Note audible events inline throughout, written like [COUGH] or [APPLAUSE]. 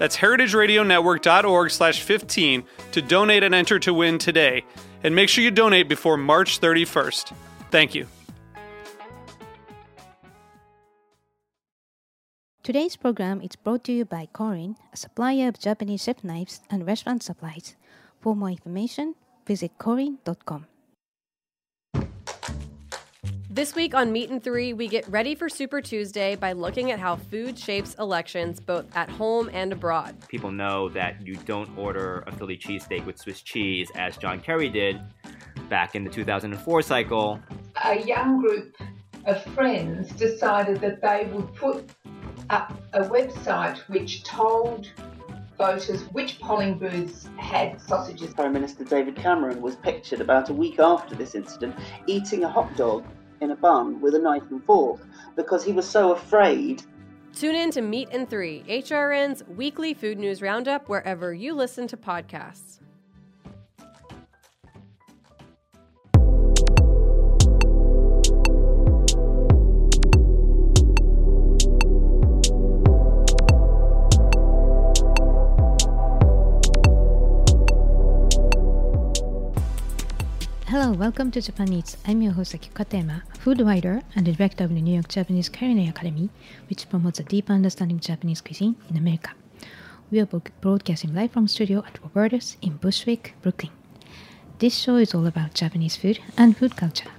That's heritageradionetwork.org slash 15 to donate and enter to win today. And make sure you donate before March 31st. Thank you. Today's program is brought to you by Korin, a supplier of Japanese chef knives and restaurant supplies. For more information, visit korin.com. This week on Meat and Three, we get ready for Super Tuesday by looking at how food shapes elections both at home and abroad. People know that you don't order a Philly cheesesteak with Swiss cheese, as John Kerry did back in the 2004 cycle. A young group of friends decided that they would put up a website which told voters which polling booths had sausages. Prime Minister David Cameron was pictured about a week after this incident eating a hot dog in a bun with a knife and fork because he was so afraid. Tune in to Meat and Three, HRN's weekly food news roundup, wherever you listen to podcasts. Hello, welcome to Japan Eats. I'm your host Katayama, food writer and director of the New York Japanese Culinary Academy, which promotes a deep understanding of Japanese cuisine in America. We are broadcasting live from studio at Roberta's in Bushwick, Brooklyn. This show is all about Japanese food and food culture.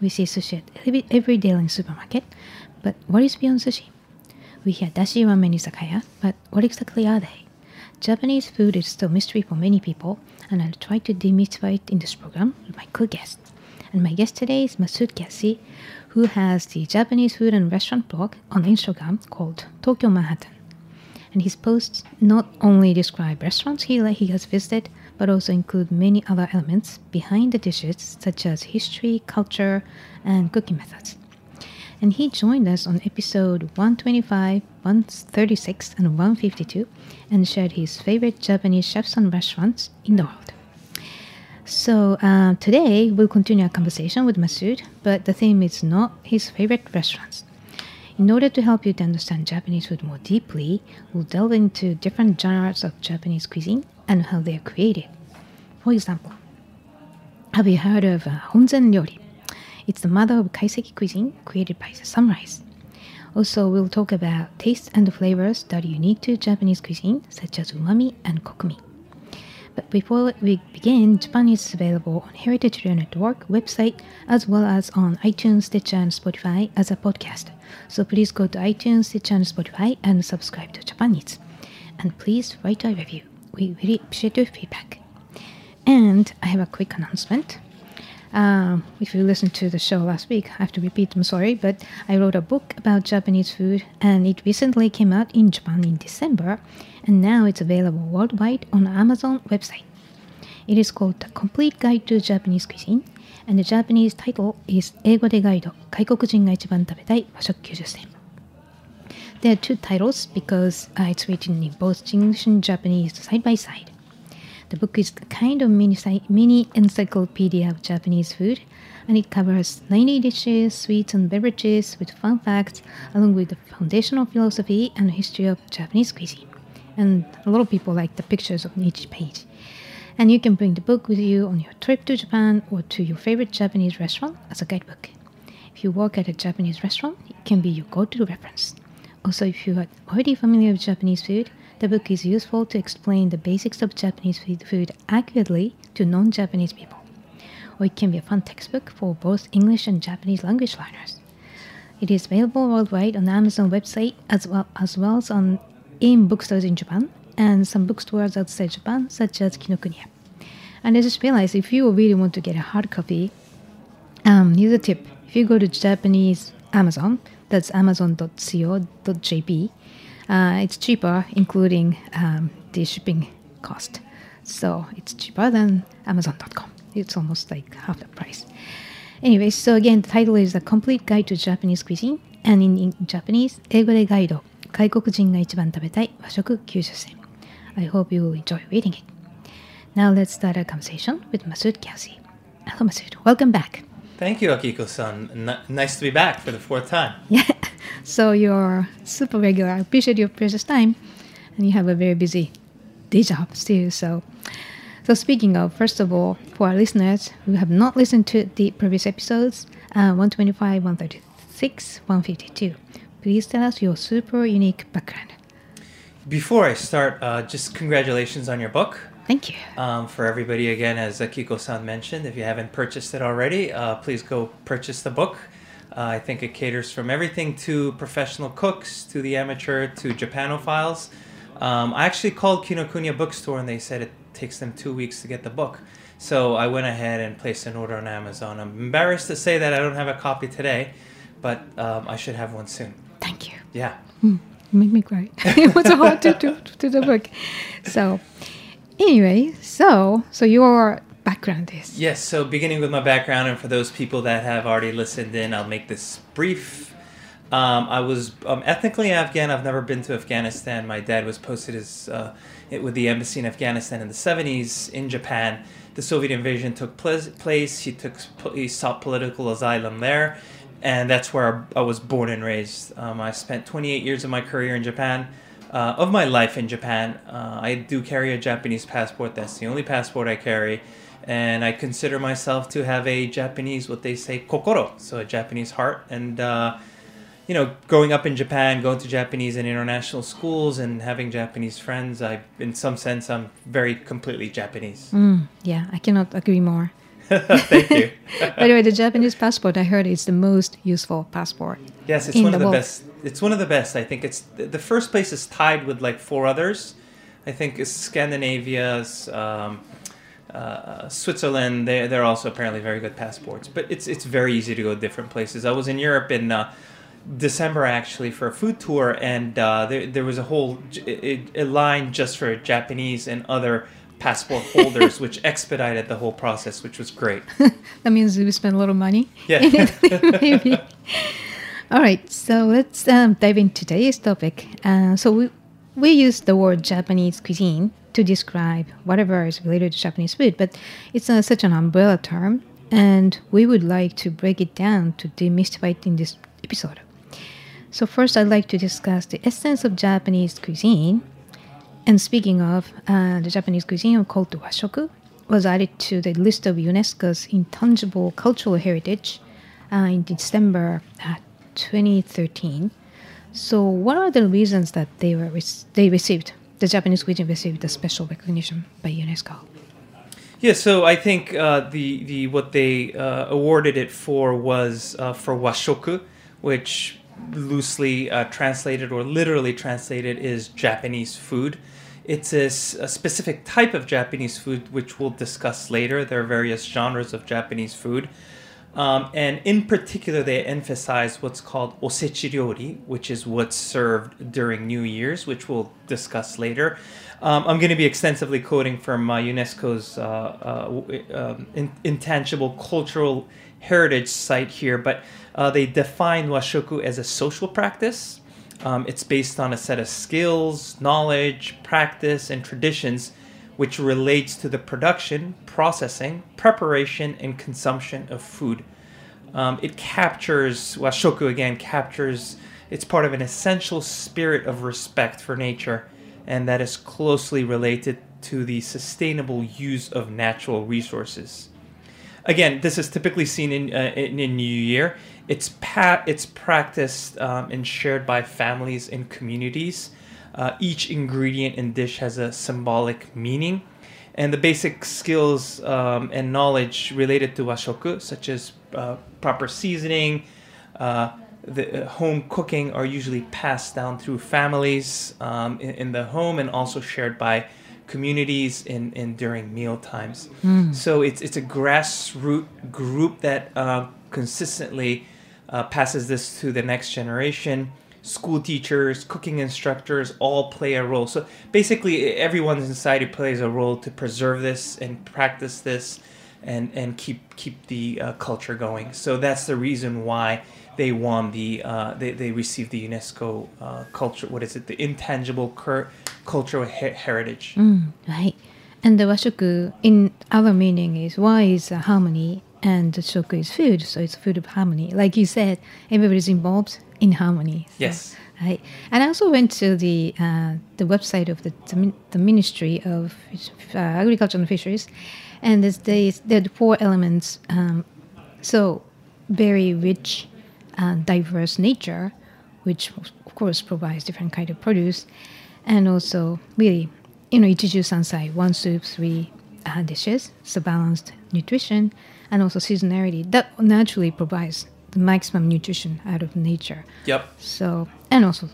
We see sushi at daily supermarket, but what is beyond sushi? We hear dashi ramen izakaya, but what exactly are they? Japanese food is still a mystery for many people, and I'll try to demystify it in this program with my co-guest. And my guest today is Massud Ghaussy, who has the Japanese food and restaurant blog on Instagram called Tokyo Manhattan. And his posts not only describe restaurants he, he has visited, but also include many other elements behind the dishes, such as history, culture, and cooking methods and he joined us on episode 125, 136, and 152 and shared his favorite Japanese chefs and restaurants in the world. So uh, today we'll continue our conversation with Massud, but the theme is not his favorite restaurants. In order to help you to understand Japanese food more deeply, we'll delve into different genres of Japanese cuisine and how they are created. For example, have you heard of uh, Honzen Ryori? It's the mother of kaiseki cuisine created by the samurais. Also, we'll talk about tastes and flavors that are unique to Japanese cuisine, such as umami and kokumi. But before we begin, Japan is available on Heritage Radio Network website as well as on iTunes, Stitcher, and Spotify as a podcast. So please go to iTunes, Stitcher, and Spotify and subscribe to Japan Eats. And please write a review. We really appreciate your feedback. And I have a quick announcement. Um, if you listened to the show last week, I have to repeat, I'm sorry, but I wrote a book about Japanese food and it recently came out in Japan in December and now it's available worldwide on Amazon website. It is called The Complete Guide to Japanese Cuisine and the Japanese title is 英語でガイド外国人が一番食べたい和食90選 There are two titles because uh, it's written in both English and Japanese side by side. The book is kind of mini, mini encyclopedia of Japanese food, and it covers 90 dishes, sweets, and beverages with fun facts, along with the foundational philosophy and history of Japanese cuisine. And a lot of people like the pictures on each page. And you can bring the book with you on your trip to Japan or to your favorite Japanese restaurant as a guidebook. If you work at a Japanese restaurant, it can be your go to reference. Also, if you are already familiar with Japanese food, the book is useful to explain the basics of Japanese food accurately to non Japanese people. or it can be a fun textbook for both English and Japanese language learners. It is available worldwide on Amazon website as well as well as on in bookstores in Japan and some bookstores outside Japan, such as Kinokuniya. And I just realized if you really want to get a hard copy, um, here's a tip: if you go to Japanese Amazon, that's amazon.co.jp, uh, it's cheaper, including um, the shipping cost. So it's cheaper than Amazon.com. It's almost like half the price. Anyway, so again, the title is A Complete Guide to Japanese Cuisine, and in, in Japanese, 英語でガイド、外国人が一番食べたい和食90選。I hope you enjoy reading it. Now let's start our conversation with Massud Ghaussy. Hello, Massud. Welcome back. Thank you, Akiko-san. N- nice to be back for the fourth time. [LAUGHS] Yeah. So you're super regular. I appreciate your precious time, and you have a very busy day job too. So, so speaking of, first of all, for our listeners who have not listened to the previous episodes, uh, 125, 136, 152, please tell us your super unique background. Before I start, uh, just congratulations on your book. Thank you. Um, for everybody, again, as Akiko-san mentioned, if you haven't purchased it already, uh, please go purchase the book. Uh, I think it caters from everything to professional cooks to the amateur to Japanophiles. Um, I actually called Kinokuniya Bookstore and they said it takes them two weeks to get the book. So I went ahead and placed an order on Amazon. I'm embarrassed to say that I don't have a copy today, but um, I should have one soon. Thank you. Yeah. You make me cry. [LAUGHS] it was hard to do to the book. So, anyway, so so your background is Yes, so beginning with my background, and for those people that have already listened in, I'll make this brief. Um, I was um, ethnically Afghan. I've never been to Afghanistan. My dad was posted as uh, it with the embassy in Afghanistan in the 70s in Japan. The Soviet invasion took pl- place. He took he sought political asylum there, and that's where I was born and raised. Um, I spent 28 years of my career in Japan. Uh, of my life in Japan, uh, I do carry a Japanese passport. That's the only passport I carry and I consider myself to have a Japanese, what they say, kokoro, so a Japanese heart. And uh, you know, growing up in Japan, going to Japanese and international schools, and having Japanese friends, I, in some sense, I'm very completely Japanese. Mm, yeah, I cannot agree more. [LAUGHS] Thank you. [LAUGHS] By the way, the Japanese passport I heard is the most useful passport. Yes, it's one the of the world. best. It's one of the best. I think it's the first place is tied with like four others. I think is Scandinavia's. Um, uh, Switzerland, they they're also apparently very good passports, but it's it's very easy to go different places. I was in Europe in uh, December actually for a food tour, and uh, there there was a whole a line just for Japanese and other passport [LAUGHS] holders, which expedited the whole process, which was great. [LAUGHS] That means we spent a little money. Yeah. [LAUGHS] maybe. All right, so let's um, dive into today's topic. Uh, so we we use the word Japanese cuisine to describe whatever is related to Japanese food, but it's such an umbrella term, and we would like to break it down to demystify it in this episode. So first, I'd like to discuss the essence of Japanese cuisine. And speaking of, uh, the Japanese cuisine called washoku was added to the list of UNESCO's intangible cultural heritage uh, in December uh, 2013. So, what are the reasons that they were rec- they received the Japanese cuisine received a special recognition by UNESCO? Yeah, so I think uh, the the what they uh, awarded it for was uh, for washoku, which loosely uh, translated or literally translated is Japanese food. It's a specific type of Japanese food which we'll discuss later. There are various genres of Japanese food. Um, and in particular, they emphasize what's called osechi ryori, which is what's served during New Year's, which we'll discuss later. Um, I'm going to be extensively quoting from uh, UNESCO's uh, uh, um, in- intangible cultural heritage site here, but uh, they define washoku as a social practice. Um, it's based on a set of skills, knowledge, practice, and traditions which relates to the production, processing, preparation, and consumption of food. Um, it captures, washoku again captures, it's part of an essential spirit of respect for nature, and that is closely related to the sustainable use of natural resources. Again, this is typically seen in, uh, in, in New Year. It's, pa- it's practiced um, and shared by families and communities. Uh, each ingredient and dish has a symbolic meaning, and the basic skills um, and knowledge related to washoku, such as uh, proper seasoning, uh, the uh, home cooking, are usually passed down through families um, in, in, the home and also shared by communities in, in during meal times. Mm. So it's it's a grassroots group that uh, consistently uh, passes this to the next generation school teachers, cooking instructors all play a role. So basically, everyone in society plays a role to preserve this and practice this, and and keep keep the uh, culture going. So that's the reason why they won the uh, they they received the UNESCO uh, culture. What is it? The intangible cur- cultural her- heritage. Mm, right. And the washoku in our meaning is why is harmony and shoku is food, so it's food of harmony. Like you said, everybody's involved in harmony. So, yes. Right. And I also went to the uh, the website of the the Ministry of uh, Agriculture and Fisheries, and there's the, there are four elements. Um, so very rich, uh, diverse nature, which of course provides different kind of produce, and also really, you know, ichiju sansai, one soup, three uh, dishes, so balanced nutrition, and also seasonality that naturally provides the maximum nutrition out of nature. Yep. So and also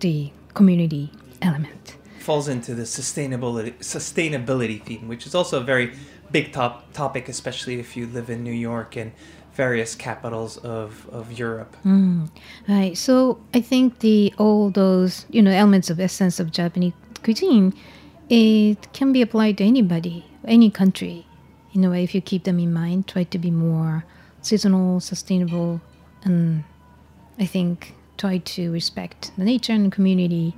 the community element falls into the sustainability sustainability theme, which is also a very big top topic, especially if you live in New York and various capitals of, of Europe. Mm, right. So I think the all those you know elements of essence of Japanese cuisine, it can be applied to anybody, any country. In a way, if you keep them in mind, try to be more seasonal, sustainable, and I think try to respect the nature and the community.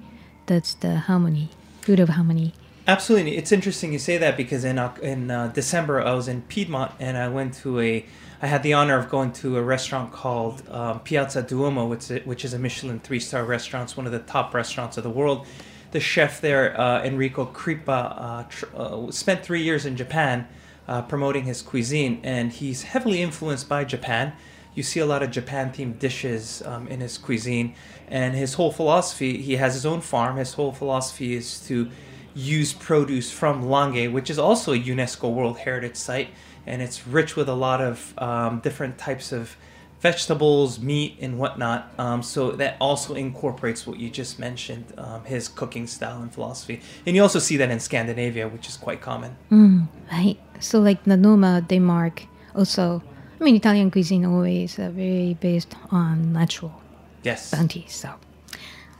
That's the harmony, good of harmony. Absolutely, it's interesting you say that because in in uh, December I was in Piedmont and I went to a. I had the honor of going to a restaurant called um, Piazza Duomo, which is, which is a Michelin three star restaurant. It's one of the top restaurants of the world. The chef there, uh, Enrico Crippa, uh, tr- uh, spent three years in Japan uh, promoting his cuisine, and he's heavily influenced by Japan. You see a lot of Japan themed dishes um, in his cuisine, and his whole philosophy he has his own farm. His whole philosophy is to use produce from Langhe, which is also a UNESCO World Heritage Site, and it's rich with a lot of um, different types of vegetables, meat, and whatnot. Um, so that also incorporates what you just mentioned, um, his cooking style and philosophy. And you also see that in Scandinavia, which is quite common. Mm, right. So like the Noma, Denmark, also, I mean, Italian cuisine always uh, very based on natural yes. bounty. So,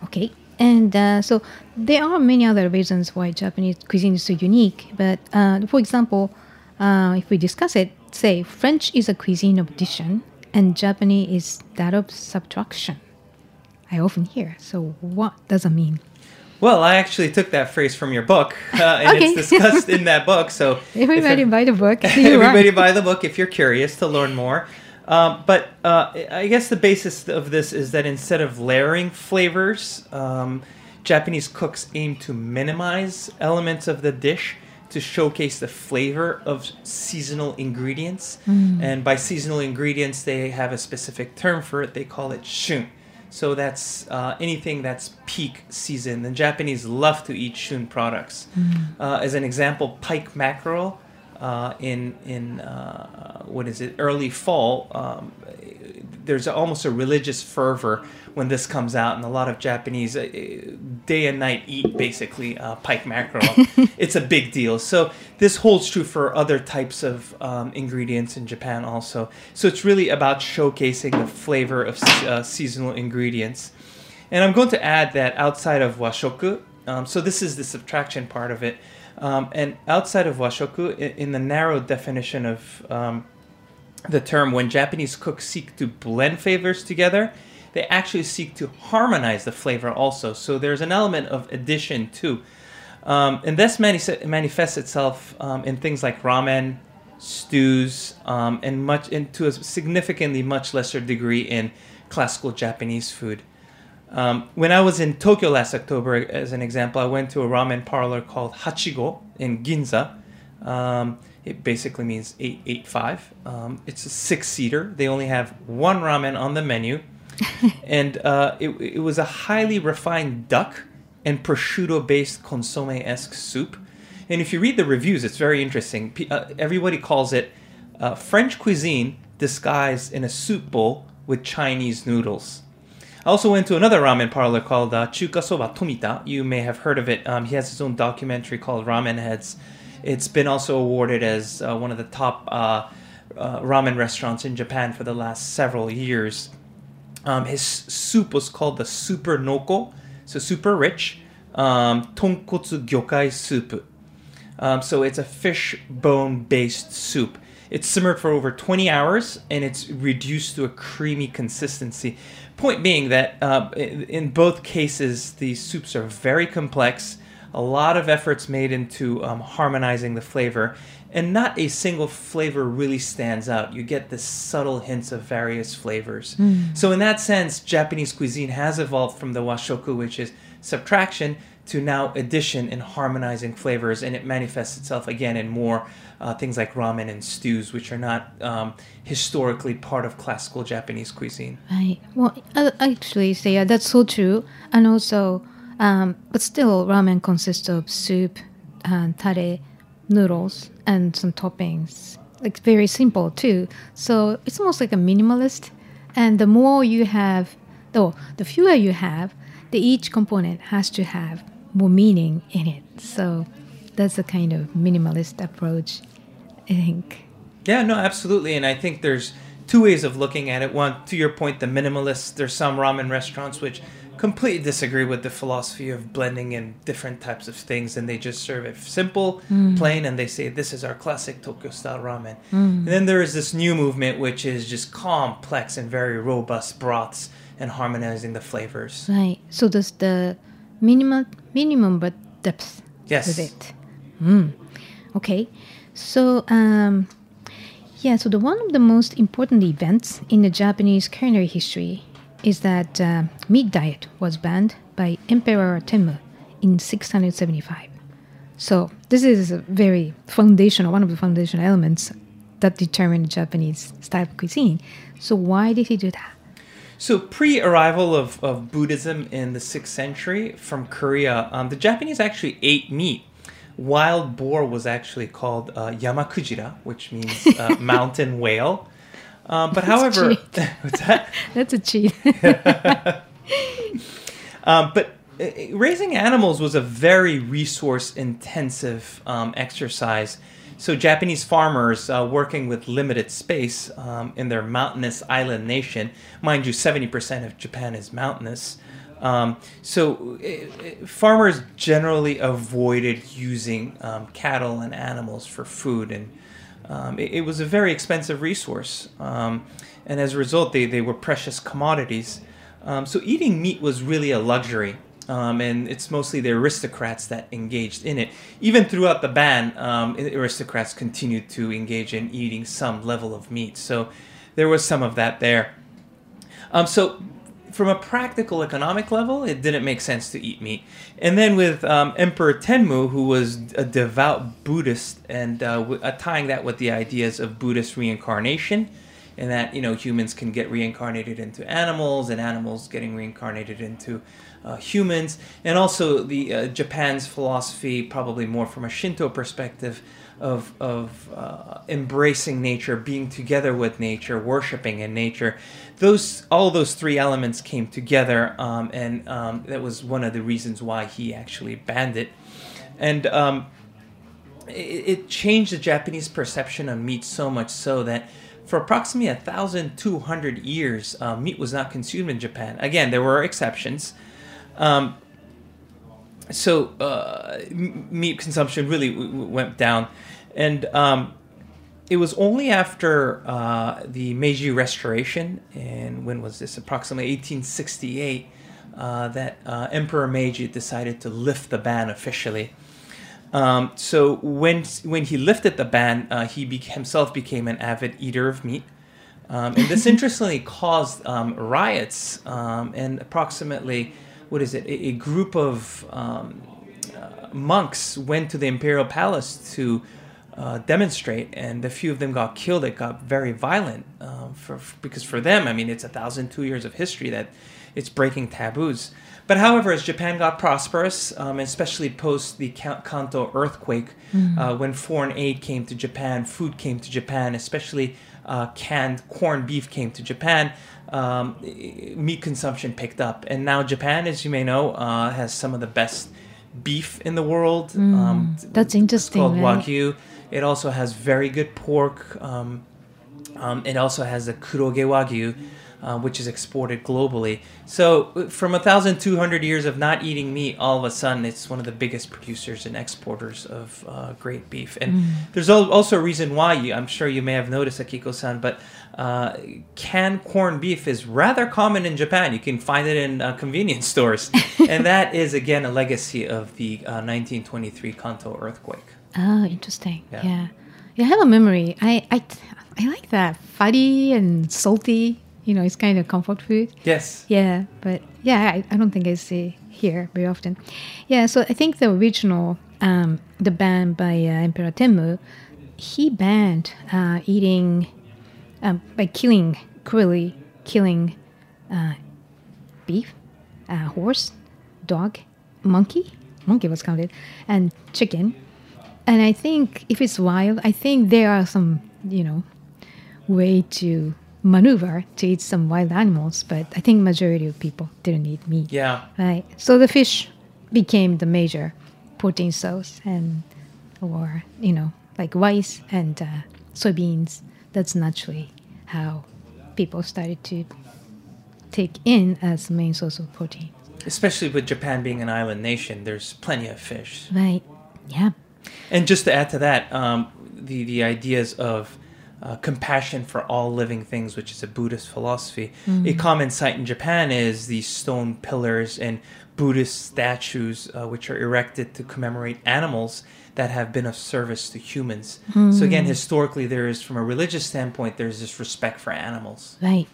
okay. And uh, so there are many other reasons why Japanese cuisine is so unique. But uh, for example, uh, if we discuss it, say French is a cuisine of addition and Japanese is that of subtraction. I often hear. So what does it mean? Well, I actually took that phrase from your book, uh, and okay. it's discussed in that book. So [LAUGHS] everybody buy the book. [LAUGHS] [LAUGHS] everybody buy the book if you're curious to learn more. Um, but uh, I guess the basis of this is that instead of layering flavors, um, Japanese cooks aim to minimize elements of the dish to showcase the flavor of seasonal ingredients. Mm. And by seasonal ingredients, they have a specific term for it. They call it shun. So that's uh, anything that's peak season. The Japanese love to eat shun products. Mm. Uh, as an example, pike mackerel uh, in in uh, what is it early fall. Um, there's almost a religious fervor when this comes out, and a lot of Japanese uh, day and night eat basically uh, pike mackerel. [LAUGHS] it's a big deal. So this holds true for other types of um, ingredients in Japan also. So it's really about showcasing the flavor of uh, seasonal ingredients. And I'm going to add that outside of washoku, um, so this is the subtraction part of it. Um, and outside of washoku, in, in the narrow definition of um, the term, when Japanese cooks seek to blend flavors together, they actually seek to harmonize the flavor also. So there's an element of addition too. Um, and this mani- manifests itself um, in things like ramen, stews, um, and much, and to a significantly much lesser degree in classical Japanese food. Um, when I was in Tokyo last October, as an example, I went to a ramen parlor called Hachigo in Ginza. Um, it basically means 885. Um, it's a six seater. They only have one ramen on the menu. [LAUGHS] and uh, it, it was a highly refined duck and prosciutto based consomme esque soup. And if you read the reviews, it's very interesting. P- uh, everybody calls it uh, French cuisine disguised in a soup bowl with Chinese noodles. I also went to another ramen parlor called uh, Chuka Soba Tomita. You may have heard of it. Um, he has his own documentary called Ramen Heads. It's been also awarded as uh, one of the top uh, uh, ramen restaurants in Japan for the last several years. Um, his soup was called the Super Noko, so super rich, um, tonkotsu gyokai soup. Um, so it's a fish bone based soup. It's simmered for over 20 hours and it's reduced to a creamy consistency. Point being that uh, in both cases, these soups are very complex, a lot of efforts made into um, harmonizing the flavor, and not a single flavor really stands out. You get the subtle hints of various flavors. So, in that sense, Japanese cuisine has evolved from the washoku, which is subtraction, to now addition and harmonizing flavors, and it manifests itself again in more uh, things like ramen and stews, which are not um, historically part of classical Japanese cuisine. Right. Well, uh, actually, so yeah, that's so true. And also, um, but still, ramen consists of soup, and tare, noodles, and some toppings. Like very simple too. So it's almost like a minimalist. And the more you have, though, the fewer you have, the each component has to have more meaning in it. So that's a kind of minimalist approach, I think. Yeah, no, absolutely. And I think there's two ways of looking at it. One, to your point, the minimalist. There's some ramen restaurants which completely disagree with the philosophy of blending in different types of things and they just serve it simple, plain, and they say this is our classic Tokyo style ramen. And then there is this new movement which is just complex and very robust broths and harmonizing the flavors. Right. So does the minimum minimum but depth Yes. with it. Mm. Okay. So um, yeah. So the one of the most important events in the Japanese culinary history is that uh, meat diet was banned by Emperor Tenmu in 675. So this is a very foundational, one of the foundational elements that determined Japanese style of cuisine. So why did he do that? So, pre arrival of, of Buddhism in the 6th century from Korea, um, the Japanese actually ate meat. Wild boar was actually called uh, yamakujira, which means uh, [LAUGHS] mountain whale. Um, but however, [LAUGHS] what's that? [LAUGHS] That's a cheat. [LAUGHS] Um, but uh, raising animals was a very resource intensive um, exercise. So, Japanese farmers uh, working with limited space um, in their mountainous island nation, mind you, 70% of Japan is mountainous. Um, so, uh, uh, farmers generally avoided using um, cattle and animals for food, and um, it, it was a very expensive resource. Um, and as a result, they, they were precious commodities. Um, so eating meat was really a luxury, um, and it's mostly the aristocrats that engaged in it. Even throughout the ban, um, aristocrats continued to engage in eating some level of meat. So there was some of that there. Um, so from a practical economic level, it didn't make sense to eat meat. And then with um, Emperor Tenmu, who was a devout Buddhist, and uh, w- uh, tying that with the ideas of Buddhist reincarnation, and that you know humans can get reincarnated into animals, and animals getting reincarnated into uh, humans, and also the uh, Japan's philosophy, probably more from a Shinto perspective, of of uh, embracing nature, being together with nature, worshiping in nature. Those all those three elements came together, um, and um, that was one of the reasons why he actually banned it. And um, it, it changed the Japanese perception of meat so much so that for approximately 1,200 years, uh, meat was not consumed in Japan. Again, there were exceptions. Um, so uh, meat consumption really w- w- went down, and um, it was only after uh, the Meiji Restoration, and when was this? Approximately 1868, uh, that uh, Emperor Meiji decided to lift the ban officially. Um, so when when he lifted the ban, uh, he be- himself became an avid eater of meat. Um, and this [LAUGHS] interestingly caused um, riots um, and approximately what is it a, a group of um, uh, monks went to the imperial palace to uh, demonstrate and a few of them got killed it got very violent um, for, because for them i mean it's a thousand two years of history that it's breaking taboos. But however, as Japan got prosperous, um, especially post the Kanto earthquake, uh, when foreign aid came to Japan, food came to Japan, especially uh, canned corned beef came to Japan, um, meat consumption picked up. And now Japan, as you may know, uh, has some of the best beef in the world. Um, That's interesting. It's called right? wagyu. It also has very good pork. Um, um, it also has the kuroge wagyu, uh, which is exported globally. So, from 1,200 years of not eating meat, all of a sudden, it's one of the biggest producers and exporters of uh, great beef. And there's also a reason why you, I'm sure you may have noticed, Akiko-san, but uh, canned corned beef is rather common in Japan. You can find it in uh, convenience stores, [LAUGHS] and that is again a legacy of the uh, 1923 Kanto earthquake. Oh, interesting. Yeah. Yeah. yeah. I have a memory. I, I, I like that. Fatty and salty. You know, it's kind of comfort food. Yes. Yeah, but yeah, I, I don't think I see here very often. Yeah, so I think the original, um, the ban by uh, Emperor Tenmu, he banned uh, eating um, by killing, cruelly killing uh, beef, uh, horse, dog, monkey, monkey was counted, and chicken. And I think if it's wild, I think there are some, you know, way to maneuver to eat some wild animals, but I think majority of people didn't eat meat. Yeah. Right. So the fish became the major protein source, and or you know like rice and uh, soybeans. That's naturally how people started to take in as main source of protein. Especially with Japan being an island nation, there's plenty of fish. Right. Yeah. And just to add to that, um, the the ideas of uh, compassion for all living things, which is a Buddhist philosophy. A common sight in Japan is these stone pillars and Buddhist statues, uh, which are erected to commemorate animals that have been of service to humans. So again, historically, there is, from a religious standpoint, there's this respect for animals. Right.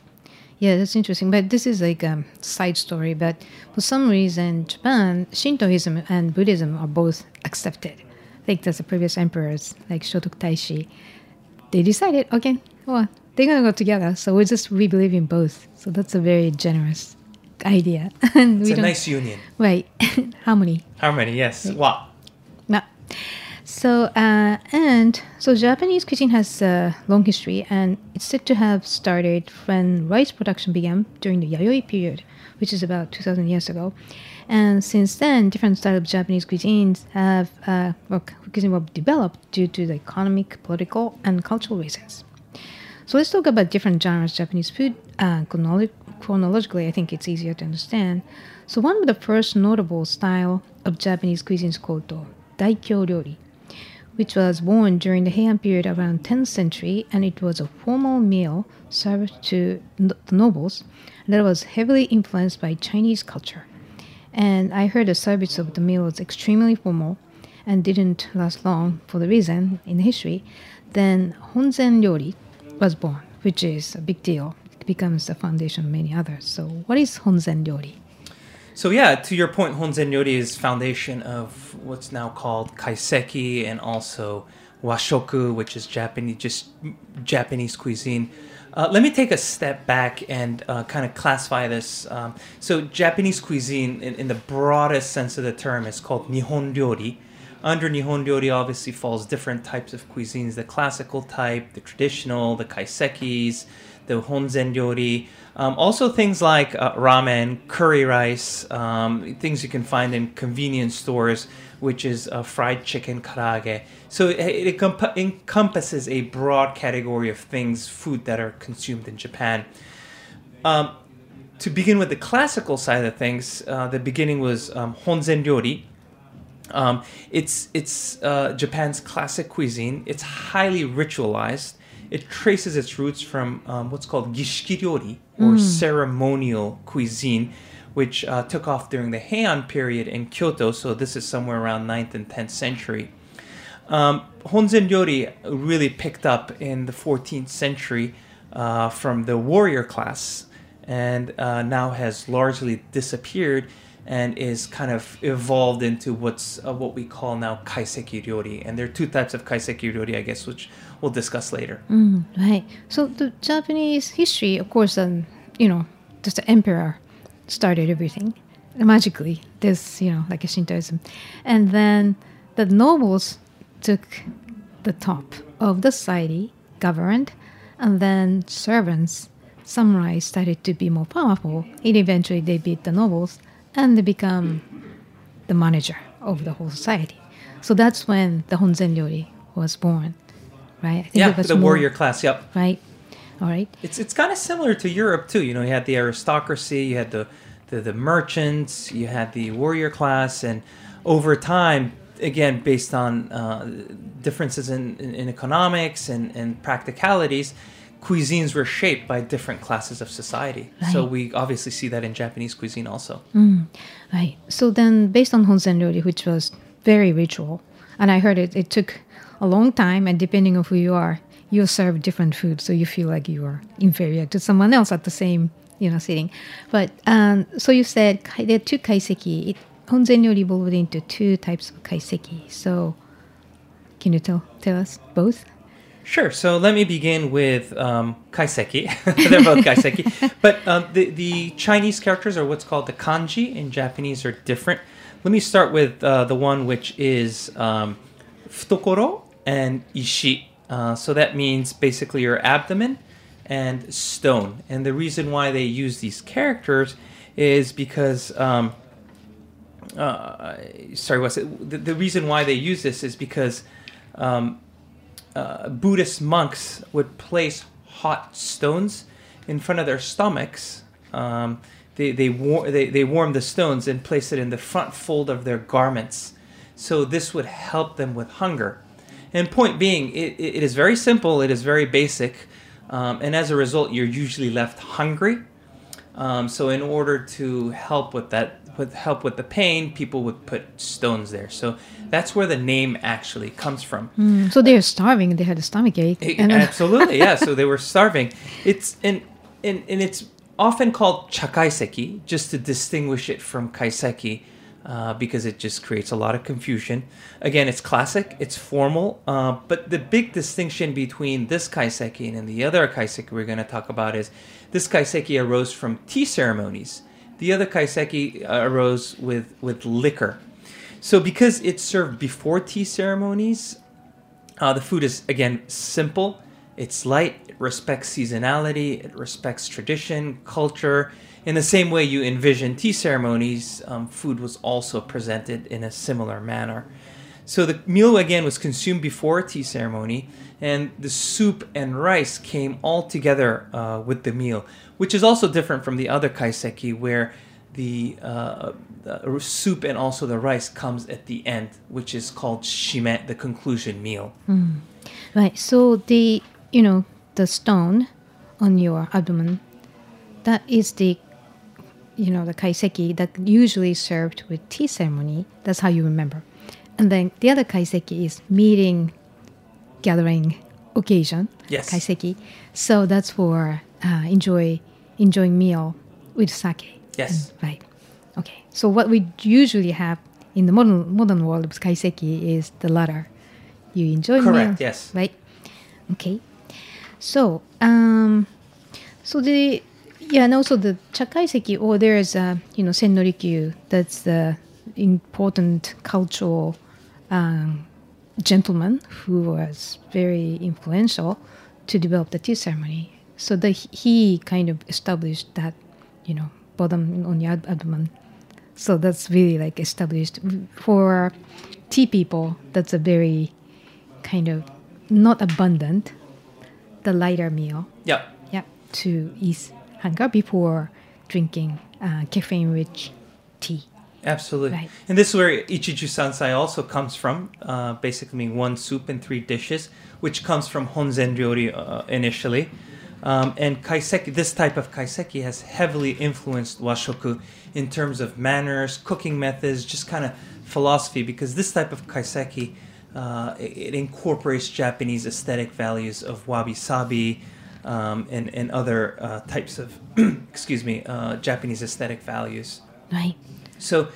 Yeah, that's interesting. But this is like a side story. But for some reason, Japan, Shintoism and Buddhism are both accepted. Like that's the previous emperors, like Shotoku Taishi. They decided, okay, well, they're gonna go together. So we just we believe in both. So that's a very generous idea. [LAUGHS] and It's we a nice union. right. [LAUGHS] Harmony. Harmony, yes. Wow. No. So uh, and so Japanese cuisine has a long history, and it's said to have started when rice production began during the Yayoi period, which is about 2,000 years ago. And since then, different styles of Japanese cuisines have uh, well, cuisine were developed due to the economic, political, and cultural reasons. So let's talk about different genres of Japanese food. Uh, chronolo- chronologically, I think it's easier to understand. So one of the first notable style of Japanese cuisine is called Daikyo ryori, which was born during the Heian period around 10th century, and it was a formal meal served to the nobles that was heavily influenced by Chinese culture. And I heard the service of the meal was extremely formal and didn't last long for the reason in history. Then Honzen ryori was born, which is a big deal. It becomes the foundation of many others. So, what is Honzen ryori? So yeah, to your point, Honzen Ryori is foundation of what's now called kaiseki and also washoku, which is Japanese, just Japanese cuisine. Uh, let me take a step back and uh, kind of classify this. Um, so Japanese cuisine, in, in the broadest sense of the term, is called Nihon Ryori. Under Nihon Ryori obviously falls different types of cuisines, the classical type, the traditional, the kaisekis, the Honzen Ryori. Um, also things like uh, ramen, curry rice, um, things you can find in convenience stores, which is uh, fried chicken, karaage. So it, it encomp- encompasses a broad category of things, food that are consumed in Japan. Um, to begin with the classical side of things, uh, the beginning was um, Honzen Ryori, um, it's it's uh, Japan's classic cuisine. It's highly ritualized. It traces its roots from um, what's called gishiki ryori or ceremonial cuisine, which uh, took off during the Heian period in Kyoto. So this is somewhere around 9th and 10th century. Um, Honzen ryori really picked up in the 14th century uh, from the warrior class and uh, now has largely disappeared and is kind of evolved into what's uh, what we call now kaiseki ryori. And there are two types of kaiseki ryori, I guess, which we'll discuss later. Right. So the Japanese history, of course, um, you know, just the emperor started everything magically. This, you know, like a Shintoism, and then the nobles took the top of the society, governed, and then servants, samurai started to be more powerful. And eventually, they beat the nobles, and they become the manager of the whole society. So that's when the Honzen Ryori was born, right? I think Yeah, it was the more- warrior class. Yep. right? All right. It's it's kind of similar to Europe too. You know, you had the aristocracy, you had the, the the merchants, you had the warrior class, and over time, again, based on uh, differences in, in, in economics and, and practicalities, cuisines were shaped by different classes of society. So we obviously see that in Japanese cuisine also. Right. So then, based on Honzen Ryori, which was very ritual, and I heard it, it took a long time, and depending on who you are, you serve different food, so you feel like you are inferior to someone else at the same, you know, sitting. But um, so you said there are two kaiseki. It, Honzen evolved into two types of kaiseki. So, can you tell tell us both? Sure. So let me begin with um, kaiseki. [LAUGHS] They're both kaiseki, [LAUGHS] but um, the the Chinese characters are what's called the kanji. In Japanese, are different. Let me start with uh, the one which is um, futokoro and ishi. Uh, so that means basically your abdomen and stone. And the reason why they use these characters is because um, uh, sorry, what's it? The, the reason why they use this is because um, uh, Buddhist monks would place hot stones in front of their stomachs. Um, they they, war- they they warm the stones and place it in the front fold of their garments. So this would help them with hunger. And point being, it, it is very simple. It is very basic, um, and as a result, you're usually left hungry. Um, so in order to help with that, with help with the pain, people would put stones there. So that's where the name actually comes from. Mm, so they're starving. They had a stomach ache. Eh, and Absolutely, yeah. So [LAUGHS] they were starving. It's and and, and it's often called chakaiseki just to distinguish it from kaiseki. Uh, because it just creates a lot of confusion. Again, it's classic, it's formal, uh, but the big distinction between this kaiseki and the other kaiseki we're going to talk about is this kaiseki arose from tea ceremonies. The other kaiseki arose with, with liquor. So, because it's served before tea ceremonies, uh, the food is again simple. It's light. It respects seasonality. It respects tradition, culture. In the same way you envision tea ceremonies, um, food was also presented in a similar manner. So the meal again was consumed before a tea ceremony, and the soup and rice came all together uh, with the meal, which is also different from the other kaiseki, where the, uh, the soup and also the rice comes at the end, which is called shime, the conclusion meal. Right. So the you know the stone on your abdomen, that is the you know the kaiseki that usually served with tea ceremony. That's how you remember. And then the other kaiseki is meeting, gathering occasion. Yes. Kaiseki. So that's for uh, enjoy enjoying meal with sake. Yes. Right. Okay. So what we usually have in the modern modern world of kaiseki is the latter. You enjoy Correct, meal, yes. Right. Okay. So um, so the yeah, and also the chakaiseki. Or there's a you know Sen no Rikyu. That's the important cultural um, gentleman who was very influential to develop the tea ceremony. So the, he kind of established that, you know, bottom on your abdomen. So that's really like established for tea people. That's a very kind of not abundant, the lighter meal. Yep. Yeah, to ease hunger before drinking uh, caffeine-rich tea. Absolutely. Right. And this is where Ichiju Sansai also comes from, uh, basically meaning one soup and three dishes, which comes from Honzen Ryori uh, initially. Um, and kaiseki, this type of kaiseki has heavily influenced washoku in terms of manners, cooking methods, just kind of philosophy, because this type of kaiseki, uh, it, it incorporates Japanese aesthetic values of wabi-sabi um, and, and other uh, types of, [CLEARS THROAT] excuse me, uh, Japanese aesthetic values. Right. So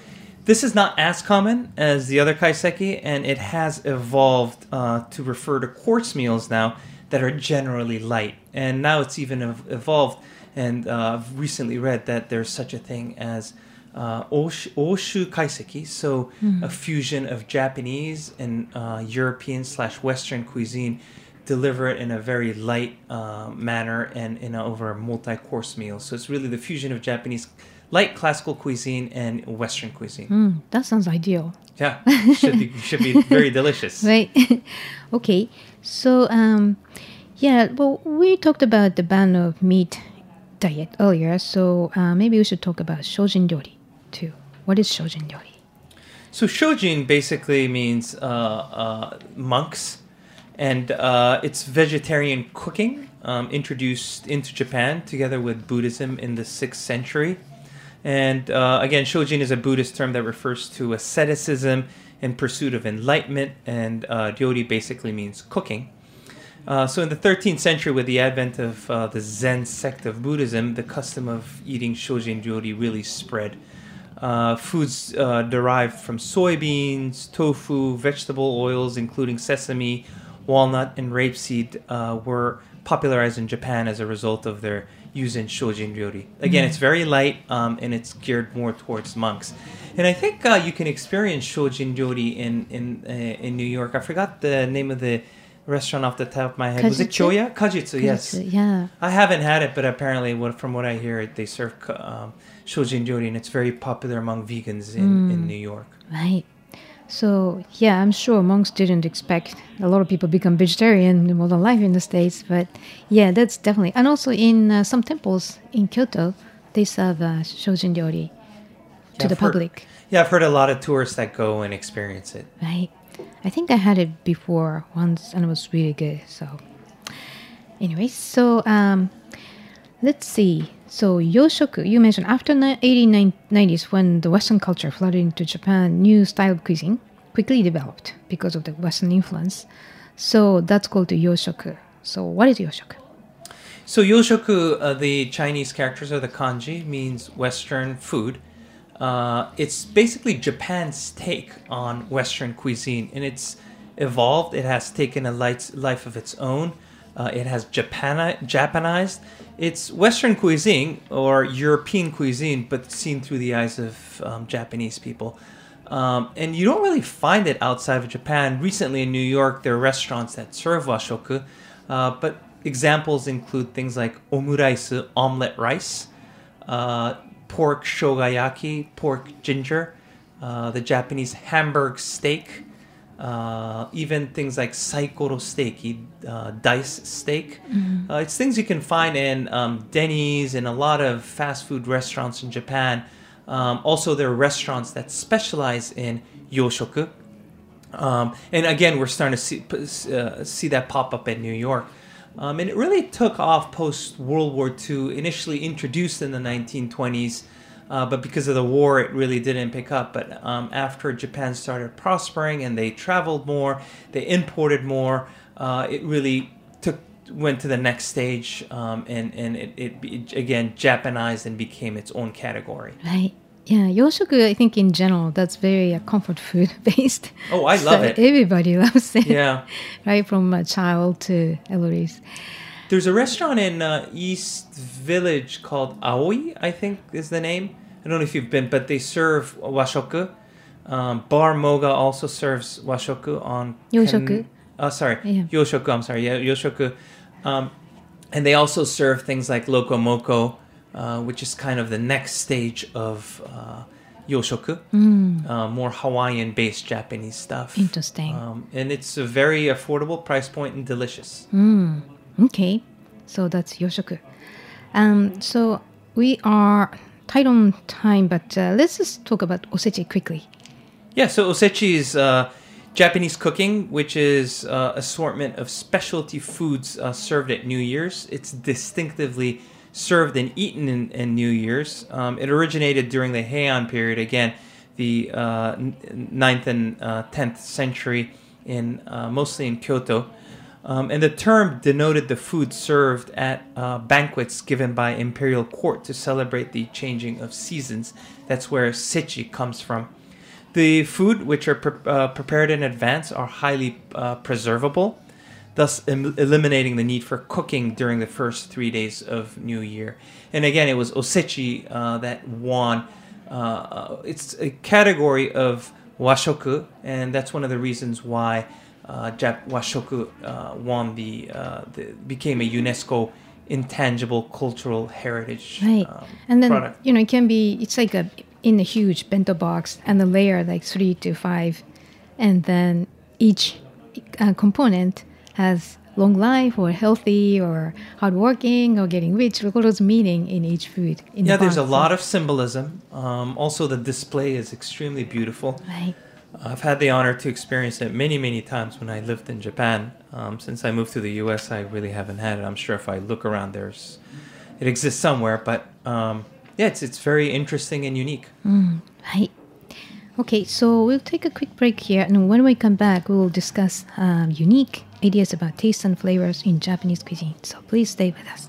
this is not as common as the other kaiseki, and it has evolved uh, to refer to course meals now that are generally light. And now it's even ev- evolved, and uh, I've recently read that there's such a thing as uh, Oshu, Oshu kaiseki, so a fusion of Japanese and uh, European slash Western cuisine. Deliver it in a very light uh, manner and in a, over a multi-course meal. So it's really the fusion of Japanese light classical cuisine and Western cuisine. Mm, that sounds ideal. Yeah, [LAUGHS] should be should be very delicious. Right. [LAUGHS] okay. So, um, yeah, well, we talked about the ban of meat diet earlier, so uh, maybe we should talk about shojin ryori too. What is shojin ryori? So shojin basically means uh, uh, monks, and uh, it's vegetarian cooking um, introduced into Japan together with Buddhism in the sixth century. And uh, again, shojin is a Buddhist term that refers to asceticism in pursuit of enlightenment, and uh, ryori basically means cooking. Uh, so, in the 13th century, with the advent of uh, the Zen sect of Buddhism, the custom of eating shojin ryori really spread. Uh, foods uh, derived from soybeans, tofu, vegetable oils, including sesame, walnut, and rapeseed, uh, were popularized in Japan as a result of their use in shojin ryori. Again, it's very light um, and it's geared more towards monks. And I think uh, you can experience shojin ryori in in uh, in New York. I forgot the name of the restaurant off the top of my head. Was it Choya? Kajitsu, yes. Yeah. I haven't had it, but apparently, what, from what I hear, they serve um, shojin ryori, and it's very popular among vegans in, in New York. Right. So yeah, I'm sure monks didn't expect a lot of people become vegetarian in modern life in the states, but yeah, that's definitely. And also in uh, some temples in Kyoto, they serve uh, shojin ryori to Yeah, the heard- public. Yeah, I've heard a lot of tourists that go and experience it. Right. I think I had it before once and it was really good. So, anyway, so um, let's see. So, yoshoku, you mentioned after the 1890s when the Western culture flooded into Japan, new style of cuisine quickly developed because of the Western influence. So, that's called the yoshoku. So, what is yoshoku? So yoshoku, uh, the Chinese characters or the kanji, means Western food. Uh, it's basically Japan's take on Western cuisine, and it's evolved. It has taken a life of its own. Uh, it has Japani- Japanized. It's Western cuisine or European cuisine, but seen through the eyes of um, Japanese people. Um, and you don't really find it outside of Japan. Recently in New York, there are restaurants that serve washoku, uh, but examples include things like omuraisu, omelet rice, uh, pork shogayaki, pork ginger, uh, the Japanese Hamburg steak, uh, even things like saikoro steak, uh, dice steak. Uh, it's things you can find in um, Denny's and a lot of fast food restaurants in Japan. Um, also, there are restaurants that specialize in yoshoku. Um, and again, we're starting to see uh, see that pop up in New York. Um, and it really took off post World War II, initially introduced in the 1920s, uh, but because of the war, it really didn't pick up. But um, after Japan started prospering and they traveled more, they imported more, uh, it really took went to the next stage um, and, and it, it, it, again, Japanized and became its own category. Right. Yeah, yoshoku, I think in general, that's very uh, comfort food [LAUGHS] based. Oh, I love it. Everybody [LAUGHS] loves it. Yeah. right from a child to elders. There's a restaurant in uh, East Village called Aoi, I think is the name. I don't know if you've been, but they serve washoku. Um, Bar Moga also serves washoku on Yoshoku? uh, sorry, Yeah. yoshoku. I'm sorry, yeah, yoshoku. Um, and they also serve things like loco moco, uh, which is kind of the next stage of uh, yoshoku, uh, more Hawaiian-based Japanese stuff. Interesting. Um, and it's a very affordable price point and delicious. Okay, so that's yoshoku. Um, so we are tight on time, but uh, let's just talk about osechi quickly. Yeah, so osechi is uh, Japanese cooking, which is uh, assortment of specialty foods uh, served at New Year's. It's distinctively served and eaten in, in New Year's. Um, it originated during the Heian period, again, the uh, n- 9th and uh, 10th century, in uh, mostly in Kyoto. Um, and the term denoted the food served at uh, banquets given by imperial court to celebrate the changing of seasons. That's where sechi comes from. The food, which are pre- uh, prepared in advance, are highly uh, preservable. thus em- eliminating the need for cooking during the first three days of New Year. And again, it was osechi uh, that won. Uh, it's a category of washoku, and that's one of the reasons why uh, Jap- washoku uh, won the, uh, the became a UNESCO intangible cultural heritage Right. um, and then product. you know it can be it's like a in a huge bento box and the layer like three to five, and then each uh, component has long life or healthy or hardworking or getting rich. Look at those meaning in each food. In Yeah, the there's a lot of symbolism. Um, also, the display is extremely beautiful. Right. I've had the honor to experience it many, many times when I lived in Japan. Um, since I moved to the U.S., I really haven't had it. I'm sure if I look around, there's it exists somewhere. But um, yeah, it's it's very interesting and unique. Right. Okay, so we'll take a quick break here, and when we come back, we will discuss um, unique ideas about taste and flavors in Japanese cuisine. So please stay with us.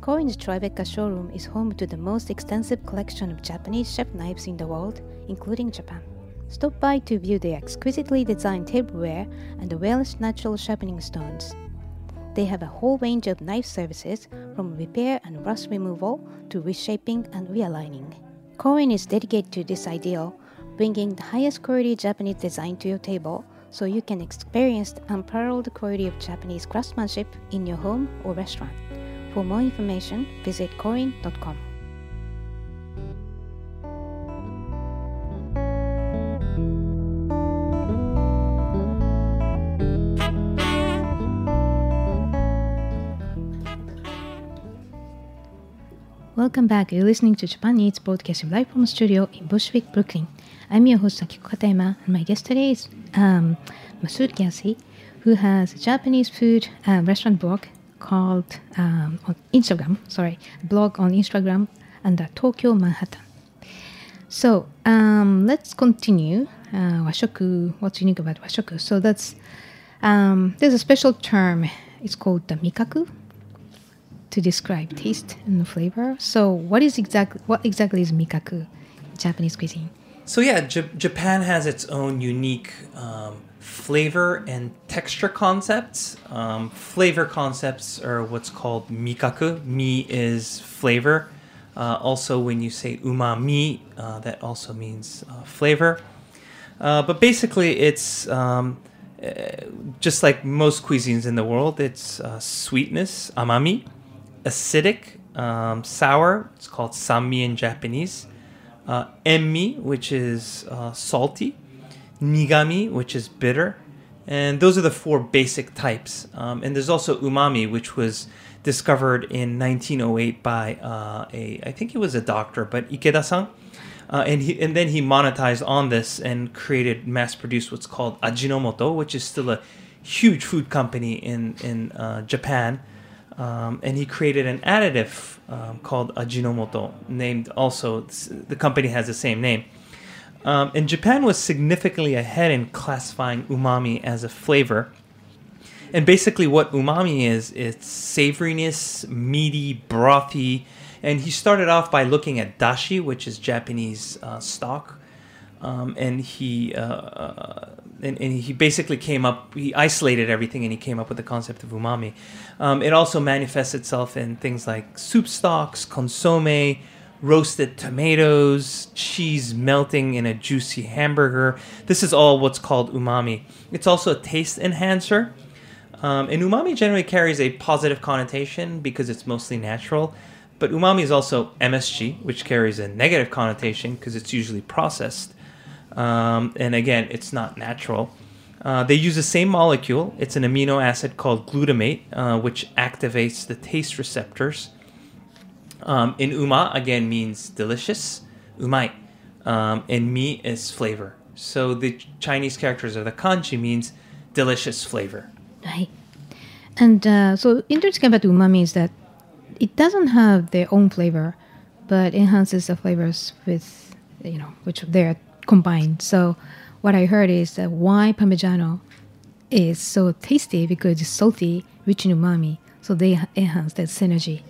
Korin's Tribeca showroom is home to the most extensive collection of Japanese chef knives in the world, including Japan. Stop by to view their exquisitely designed tableware and the Welsh natural sharpening stones. They have a whole range of knife services from repair and rust removal to reshaping and realigning. Korin is dedicated to this ideal, bringing the highest quality Japanese design to your table so you can experience the unparalleled quality of Japanese craftsmanship in your home or restaurant. For more information, visit korin.com. Welcome back. You're listening to Japan Eats broadcasting live from the studio in Bushwick, Brooklyn. I'm your host Akiko Katayama, and my guest today is um, Massud Ghaussy, who has a Japanese food uh, restaurant blog called um, on Instagram. Sorry, blog on Instagram under Tokyo Manhattan. So um, let's continue. Uh, washoku. What's unique about washoku? So that's um, there's a special term. It's called the mikaku to describe taste and flavor. So what is exactly what exactly is mikaku Japanese cuisine? So yeah, J- Japan has its own unique um, flavor and texture concepts. Um, flavor concepts are what's called mikaku. Mi is flavor. Uh, also, when you say umami, uh, that also means uh, flavor. Uh, but basically, it's um, uh, just like most cuisines in the world. It's uh, sweetness, amami, acidic, um, sour. It's called sanmi in Japanese. Uh, enmi, which is uh, salty. Nigami, which is bitter. And those are the four basic types. Um, and there's also umami, which was discovered in 1908 by uh, a, I think he was a doctor, but Ikeda-san. Uh, and he, and then he monetized on this and created, mass-produced what's called Ajinomoto, which is still a huge food company in in uh, Japan. Um, and he created an additive um, called Ajinomoto, named also the company has the same name. Um, and Japan was significantly ahead in classifying umami as a flavor. And basically, what umami is, it's savoriness, meaty, brothy. And he started off by looking at dashi, which is Japanese uh, stock. Um, and he uh, uh, and, and he basically came up. He isolated everything, and he came up with the concept of umami. Um, it also manifests itself in things like soup stocks, consomme, roasted tomatoes, cheese melting in a juicy hamburger. This is all what's called umami. It's also a taste enhancer. Um, and umami generally carries a positive connotation because it's mostly natural. But umami is also MSG, which carries a negative connotation because it's usually processed. Um, and again, it's not natural. Uh, they use the same molecule. It's an amino acid called glutamate, uh, which activates the taste receptors. Um, in uma, again, means delicious, umai. Um, and mi is flavor. So the Chinese characters of the kanji means delicious flavor. Right. And uh, so interesting about umami is that it doesn't have their own flavor, but enhances the flavors with, you know, which they're combined. So what I heard is that why Parmigiano is so tasty because it's salty, rich in umami. So they enhance that synergy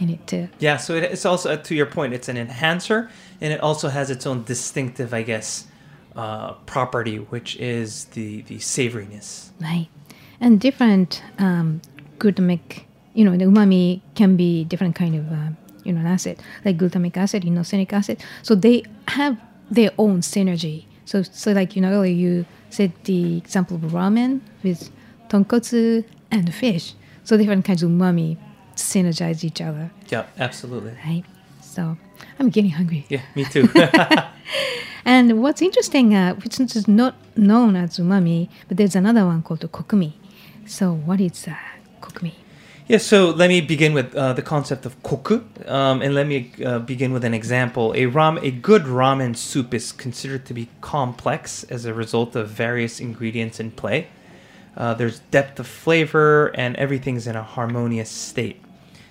in it too. Yeah, so it, it's also, uh, to your point, it's an enhancer, and it also has its own distinctive, I guess, uh, property, which is the, the savoriness. Right. And different um, glutamic, you know, the umami can be different kind of, uh, you know, acid, like glutamic acid, inosinic acid. So they have their own synergy. So, so like, you know, earlier you said the example of ramen with tonkotsu and fish. So different kinds of umami synergize each other, Yeah, absolutely. right? So I'm getting hungry. Yeah, me too. [LAUGHS] [LAUGHS] And what's interesting, uh, which is not known as umami, but there's another one called kokumi. So what is uh, kokumi? Yeah, so let me begin with uh, the concept of koku, um, and let me uh, begin with an example. A ram, a good ramen soup is considered to be complex as a result of various ingredients in play. Uh, there's depth of flavor, and everything's in a harmonious state.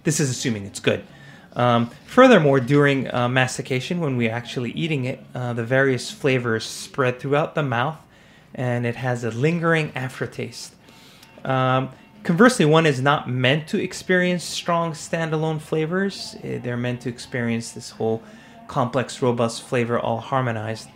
This is assuming it's good. Um, furthermore, during uh, mastication, when we're actually eating it, uh, the various flavors spread throughout the mouth, and it has a lingering aftertaste. Um, conversely, one is not meant to experience strong standalone flavors. Eh, They're meant to experience this whole complex, robust flavor all harmonized.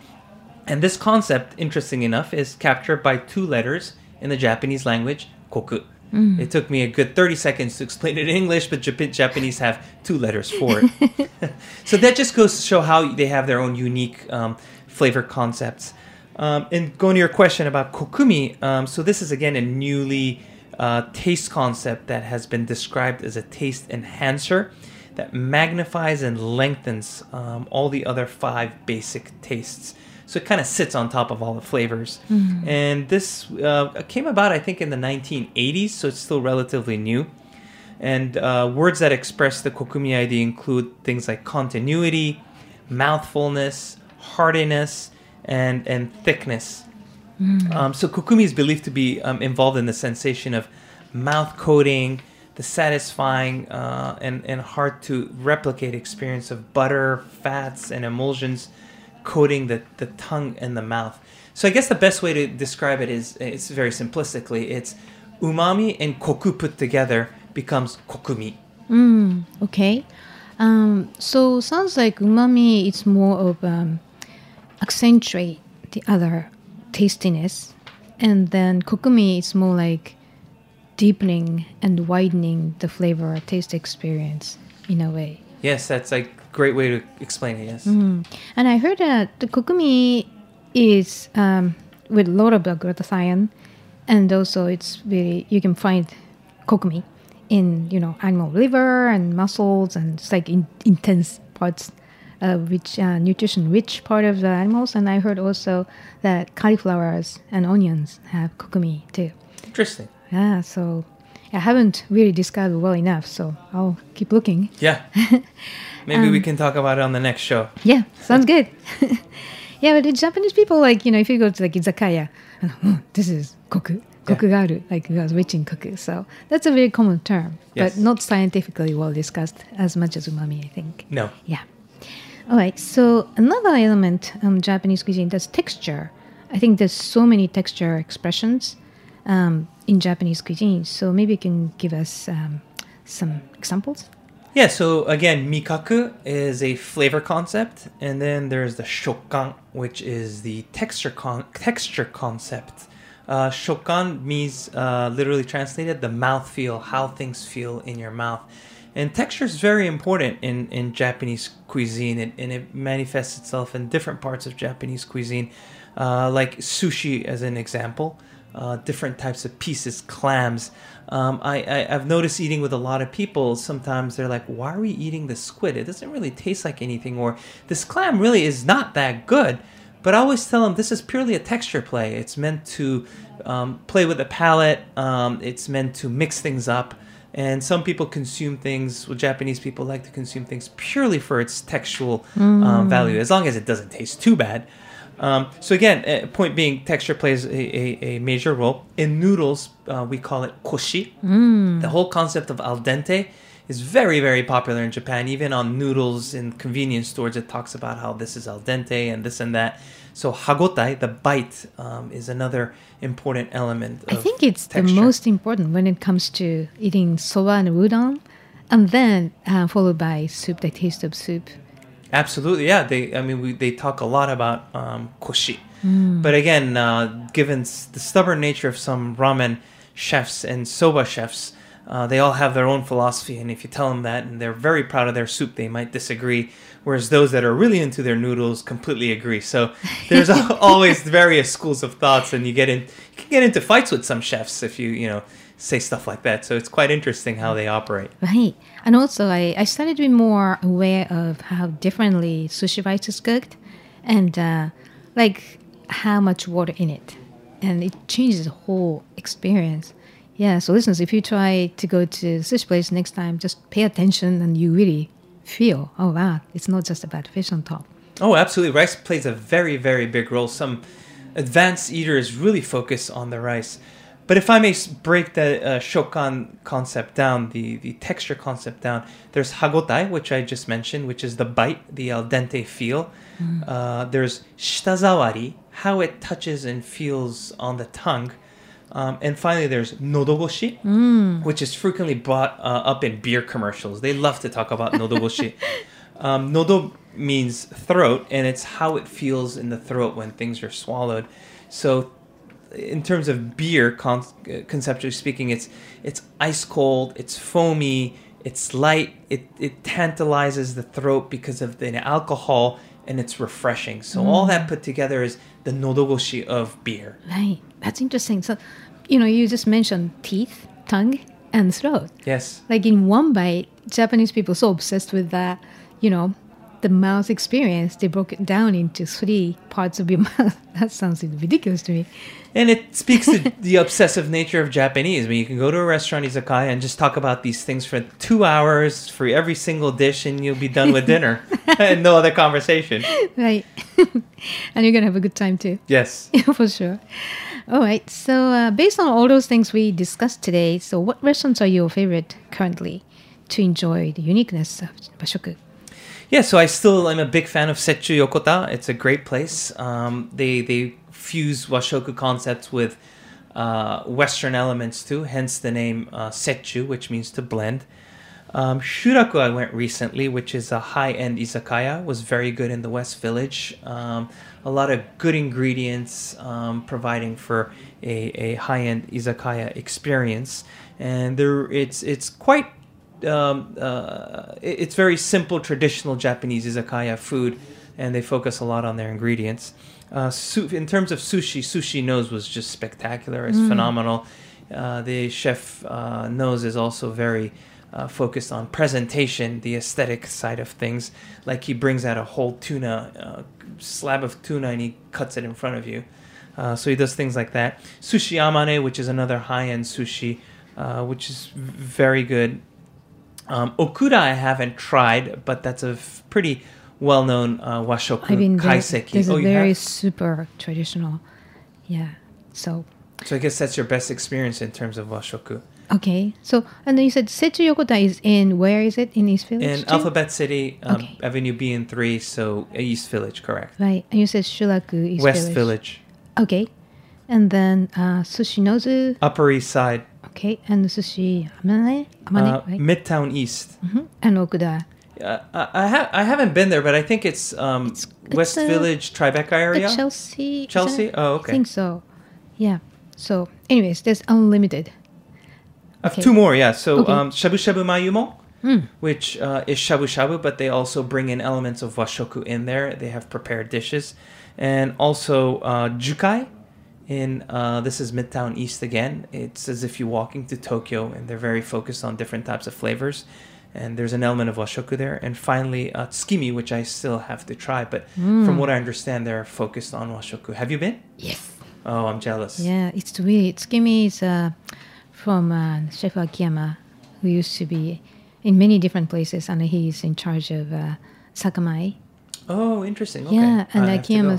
And this concept, interesting enough, is captured by two letters in the Japanese language, koku. It took me a good 30 seconds to explain it in English, but Jap- Japanese have two letters for it. [LAUGHS] so that just goes to show how they have their own unique um, flavor concepts. Um, and going to your question about kokumi, um, so this is again a newly uh, taste concept that has been described as a taste enhancer that magnifies and lengthens um, all the other five basic tastes. So it kind of sits on top of all the flavors. And this uh, came about, I think, in the 1980s, so it's still relatively new. And uh, words that express the kokumi idea include things like continuity, mouthfulness, heartiness, and, and thickness. Um, so kokumi is believed to be um, involved in the sensation of mouth coating, the satisfying uh, and, and hard to replicate experience of butter, fats, and emulsions coating the, the tongue and the mouth. So I guess the best way to describe it is it's very simplistically it's umami and koku put together becomes kokumi. Mm, okay. Um, so sounds like umami is more of um, accentuate the other tastiness, and then kokumi is more like deepening and widening the flavor taste experience in a way. Yes, that's a great way to explain it. Yes. And I heard that the kokumi is um, with a lot of the glutathione, and also it's really you can find kokumi in you know animal liver and muscles and it's like in, intense parts of which uh, nutrition rich part of the animals. And I heard also that cauliflowers and onions have kokumi too. Interesting. Yeah, so I haven't really it well enough, so I'll keep looking. Yeah. [LAUGHS] Maybe we can talk about it on the next show. Yeah, sounds good. [LAUGHS] yeah, but the Japanese people, like, you know, if you go to like izakaya, and, "Mm, this is koku, koku ga aru, like, it was rich in koku. So that's a very common term, Yes. but not scientifically well discussed as much as umami, I think. No. Yeah. All right. So another element um, Japanese cuisine that's texture. I think there's so many texture expressions um, in Japanese cuisine. So maybe you can give us um, some examples. Yeah, so again, mikaku is a flavor concept, and then there's the shokkan, which is the texture con- texture concept. Uh, shokkan means uh, literally translated the mouth feel, how things feel in your mouth. And texture is very important in, in Japanese cuisine, and, and it manifests itself in different parts of Japanese cuisine, uh, like sushi, as an example uh, different types of pieces, clams. Um, I, I, I've noticed eating with a lot of people, sometimes they're like, why are we eating the squid? It doesn't really taste like anything, or this clam really is not that good. But But I always tell them this is purely a texture play. It's meant to um, play with the palate. Um, it's meant to mix things up. And some people consume things. Well, Japanese people like to consume things purely for its textual um, value, as long as it doesn't taste too bad. Um, so again, uh, point being, texture plays a, a, a major role in noodles. Uh, we call it koshi. The whole concept of al dente is very, very popular in Japan. Even on noodles in convenience stores, it talks about how this is al dente and this and that. So hagotae, the bite, um, is another important element. I think it's texture. the most important when it comes to eating soba and udon, and then uh, followed by soup, the taste of soup. Absolutely, yeah. They, I mean, we, they talk a lot about um, koshi, but again, uh, given s- the stubborn nature of some ramen chefs and soba chefs, uh, they all have their own philosophy, and if you tell them that, and they're very proud of their soup, they might disagree. Whereas those that are really into their noodles completely agree. So there's [LAUGHS] [LAUGHS] always various schools of thoughts, and you get in, you can get into fights with some chefs if you, you know, say stuff like that. So it's quite interesting how they operate. Right. And also, I, I started to be more aware of how differently sushi rice is cooked and uh, like how much water in it. And it changes the whole experience. Yeah, so listeners, if you try to go to sushi place next time, just pay attention and you really feel, oh wow, it's not just about fish on top. Oh, absolutely. Rice plays a very, very big role. Some advanced eaters really focus on the rice. But if I may break the uh, shokkan concept down, the, the texture concept down, there's hagotae, which I just mentioned, which is the bite, the al dente feel. Uh, there's shitazawari, how it touches and feels on the tongue. Um, and finally, there's nodogoshi, which is frequently brought uh, up in beer commercials. They love to talk about nodogoshi. [LAUGHS] um, nodo means throat, and it's how it feels in the throat when things are swallowed. So, in terms of beer, con- conceptually speaking, it's it's ice cold, it's foamy, it's light, it it tantalizes the throat because of the alcohol, and it's refreshing. So all that put together is the nodogoshi of beer. Right. That's interesting. So, you know, you just mentioned teeth, tongue, and throat. Yes. like in one bite japanese people so obsessed with that you know the mouth experience they broke it down into three parts of your [LAUGHS] mouth. That sounds ridiculous to me. And it speaks to [LAUGHS] the obsessive nature of Japanese. I mean, you can go to a restaurant, izakaya, and just talk about these things for two hours for every single dish, and you'll be done with dinner [LAUGHS] and no other conversation. right. And you're gonna have a good time too. Yes. for sure. All right. So uh, based on all those things we discussed today so what restaurants are your favorite currently to enjoy the uniqueness of washoku Yeah, so I still am a big fan of Setchu Yokota. It's a great place. Um, they they fuse washoku concepts with uh, Western elements too, hence the name uh, Setchu, which means to blend. Um, Shuraku I went recently, which is a high-end izakaya, was very good in the West Village. Um, a lot of good ingredients, um, providing for a, a high-end izakaya experience, and there it's it's quite um, uh, it's very simple, traditional Japanese izakaya food, and they focus a lot on their ingredients. Uh, su- in terms of sushi, Sushi Noz was just spectacular. It's phenomenal. Uh, the chef uh, Nose is also very uh, focused on presentation, the aesthetic side of things. Like he brings out a whole tuna, uh, slab of tuna, and he cuts it in front of you. Uh, so he does things like that. Sushi Amane, which is another high-end sushi, uh, which is very good. Um, Okuda I haven't tried, but that's a f- pretty well-known uh, washoku i've been kaiseki. there's oh, a very have? super traditional yeah so So I guess that's your best experience in terms of washoku. Okay, so and then you said Setchu Yokota is in where is it in East Village? In too? Alphabet City, um, Okay. Avenue B and 3, so East Village, correct. Right, and you said Shuraku East West Village. Village. Okay, and then uh, Sushi Nozu. Upper East Side. Okay, and Sushi Amane, Amane, Uh, right? Midtown East. Mhm, And Okuda. Uh, I, I, ha- I haven't been there, but I think it's, um, It's- West it's, uh, Village, Tribeca area. Chelsea. Chelsea? Oh, I think so. Yeah. So, anyways, there's unlimited. I have Okay. two more, yeah. So Okay. um, Shabu Shabu Mayumon, Mm. which uh, is shabu shabu, but they also bring in elements of washoku in there. They have prepared dishes, and also uh, jukai. In uh, this is Midtown East again. It's as if you're walking to Tokyo, and they're very focused on different types of flavors. and there's an element of washoku there. And finally, uh, tsukimi, which I still have to try, but from what I understand, they're focused on washoku. Have you been? Yes. Oh, I'm jealous. Yeah, it's really Tsukimi is uh, from uh, Chef Akiyama, who used to be in many different places, and he's in charge of uh, Sakamai. Oh, interesting. Okay. Yeah, and I have to go.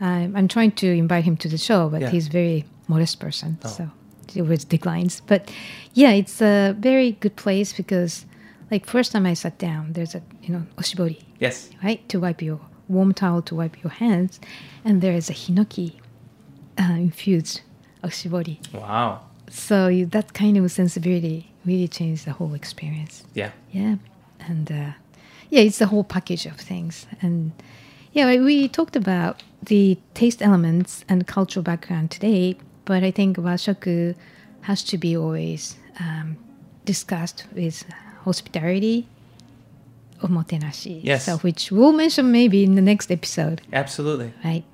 I'm, trying to invite him to the show, but Yeah. Oh. he's very modest person, so it was declines. But yeah, it's a very good place because, like, first time I sat down, there's a you know oshibori, Yes. right, to wipe your warm towel to wipe your hands, and there is a hinoki uh, infused oshibori. Wow. So you, that kind of sensibility really changed the whole experience. Yeah. Yeah, and uh, yeah, it's the whole package of things. And yeah, we talked about the taste elements and cultural background today, but I think washoku has to be always um, discussed with hospitality, omotenashi. Yes. So which we'll mention maybe in the next episode. Absolutely. Right.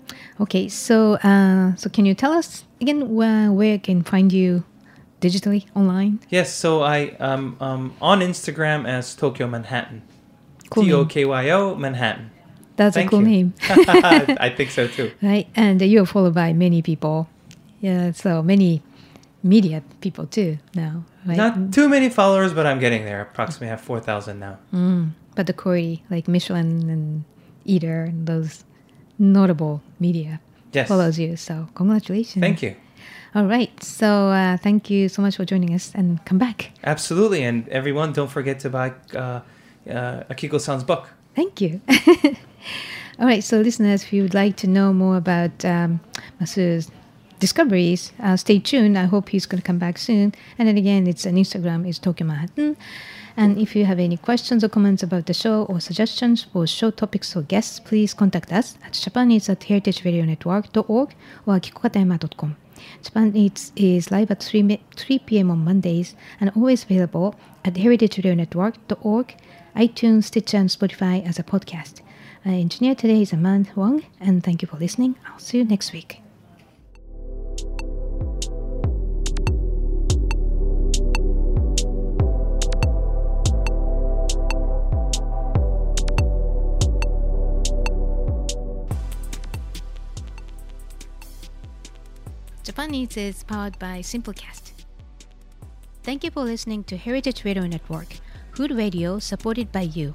Okay. So, uh, so can you tell us again where, where I can find you digitally online? Yes. So I um um on Instagram as Tokyo Manhattan. Cool T O. K Y O Manhattan. That's Thank a cool you. name, [LAUGHS] [LAUGHS] I think so too. right? And you're followed by many people. Yeah. So many media people too now, right? Not too many followers, but I'm getting there. Approximately have four thousand now. but the quality, like Michelin and Eater and those notable media Yes. follows you. So congratulations. Thank you. All right. So uh, thank you so much for joining us and come back. Absolutely, and everyone, don't forget to buy uh, uh, Akiko-san's book. Thank you. [LAUGHS] [LAUGHS] All right, so listeners, if you would like to know more about um, Masu's discoveries, uh, stay tuned. I hope he's going to come back soon. And then again, it's an Instagram, it's Tokyo Manhattan. And if you have any questions or comments about the show or suggestions for show topics or guests, please contact us at japaneats at heritageradionetwork.org or akikokatayama.com. Japan Eats is live at 3, 3 p.m. on Mondays and always available at heritageradionetwork.org, iTunes, Stitcher, and Spotify as a podcast. Our engineer today is Amand Wong, and thank you for listening. I'll see you next week. Japan Eats is powered by Simplecast. Thank you for listening to Heritage Radio Network, food radio supported by you.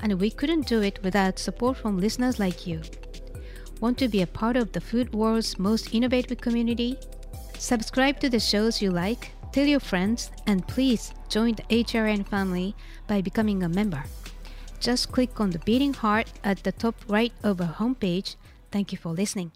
And we couldn't do it without support from listeners like you. Want to be a part of the food world's most innovative community? Subscribe to the shows you like, tell your friends, and please join the HRN family by becoming a member. Just click on the beating heart at the top right of our homepage. Thank you for listening.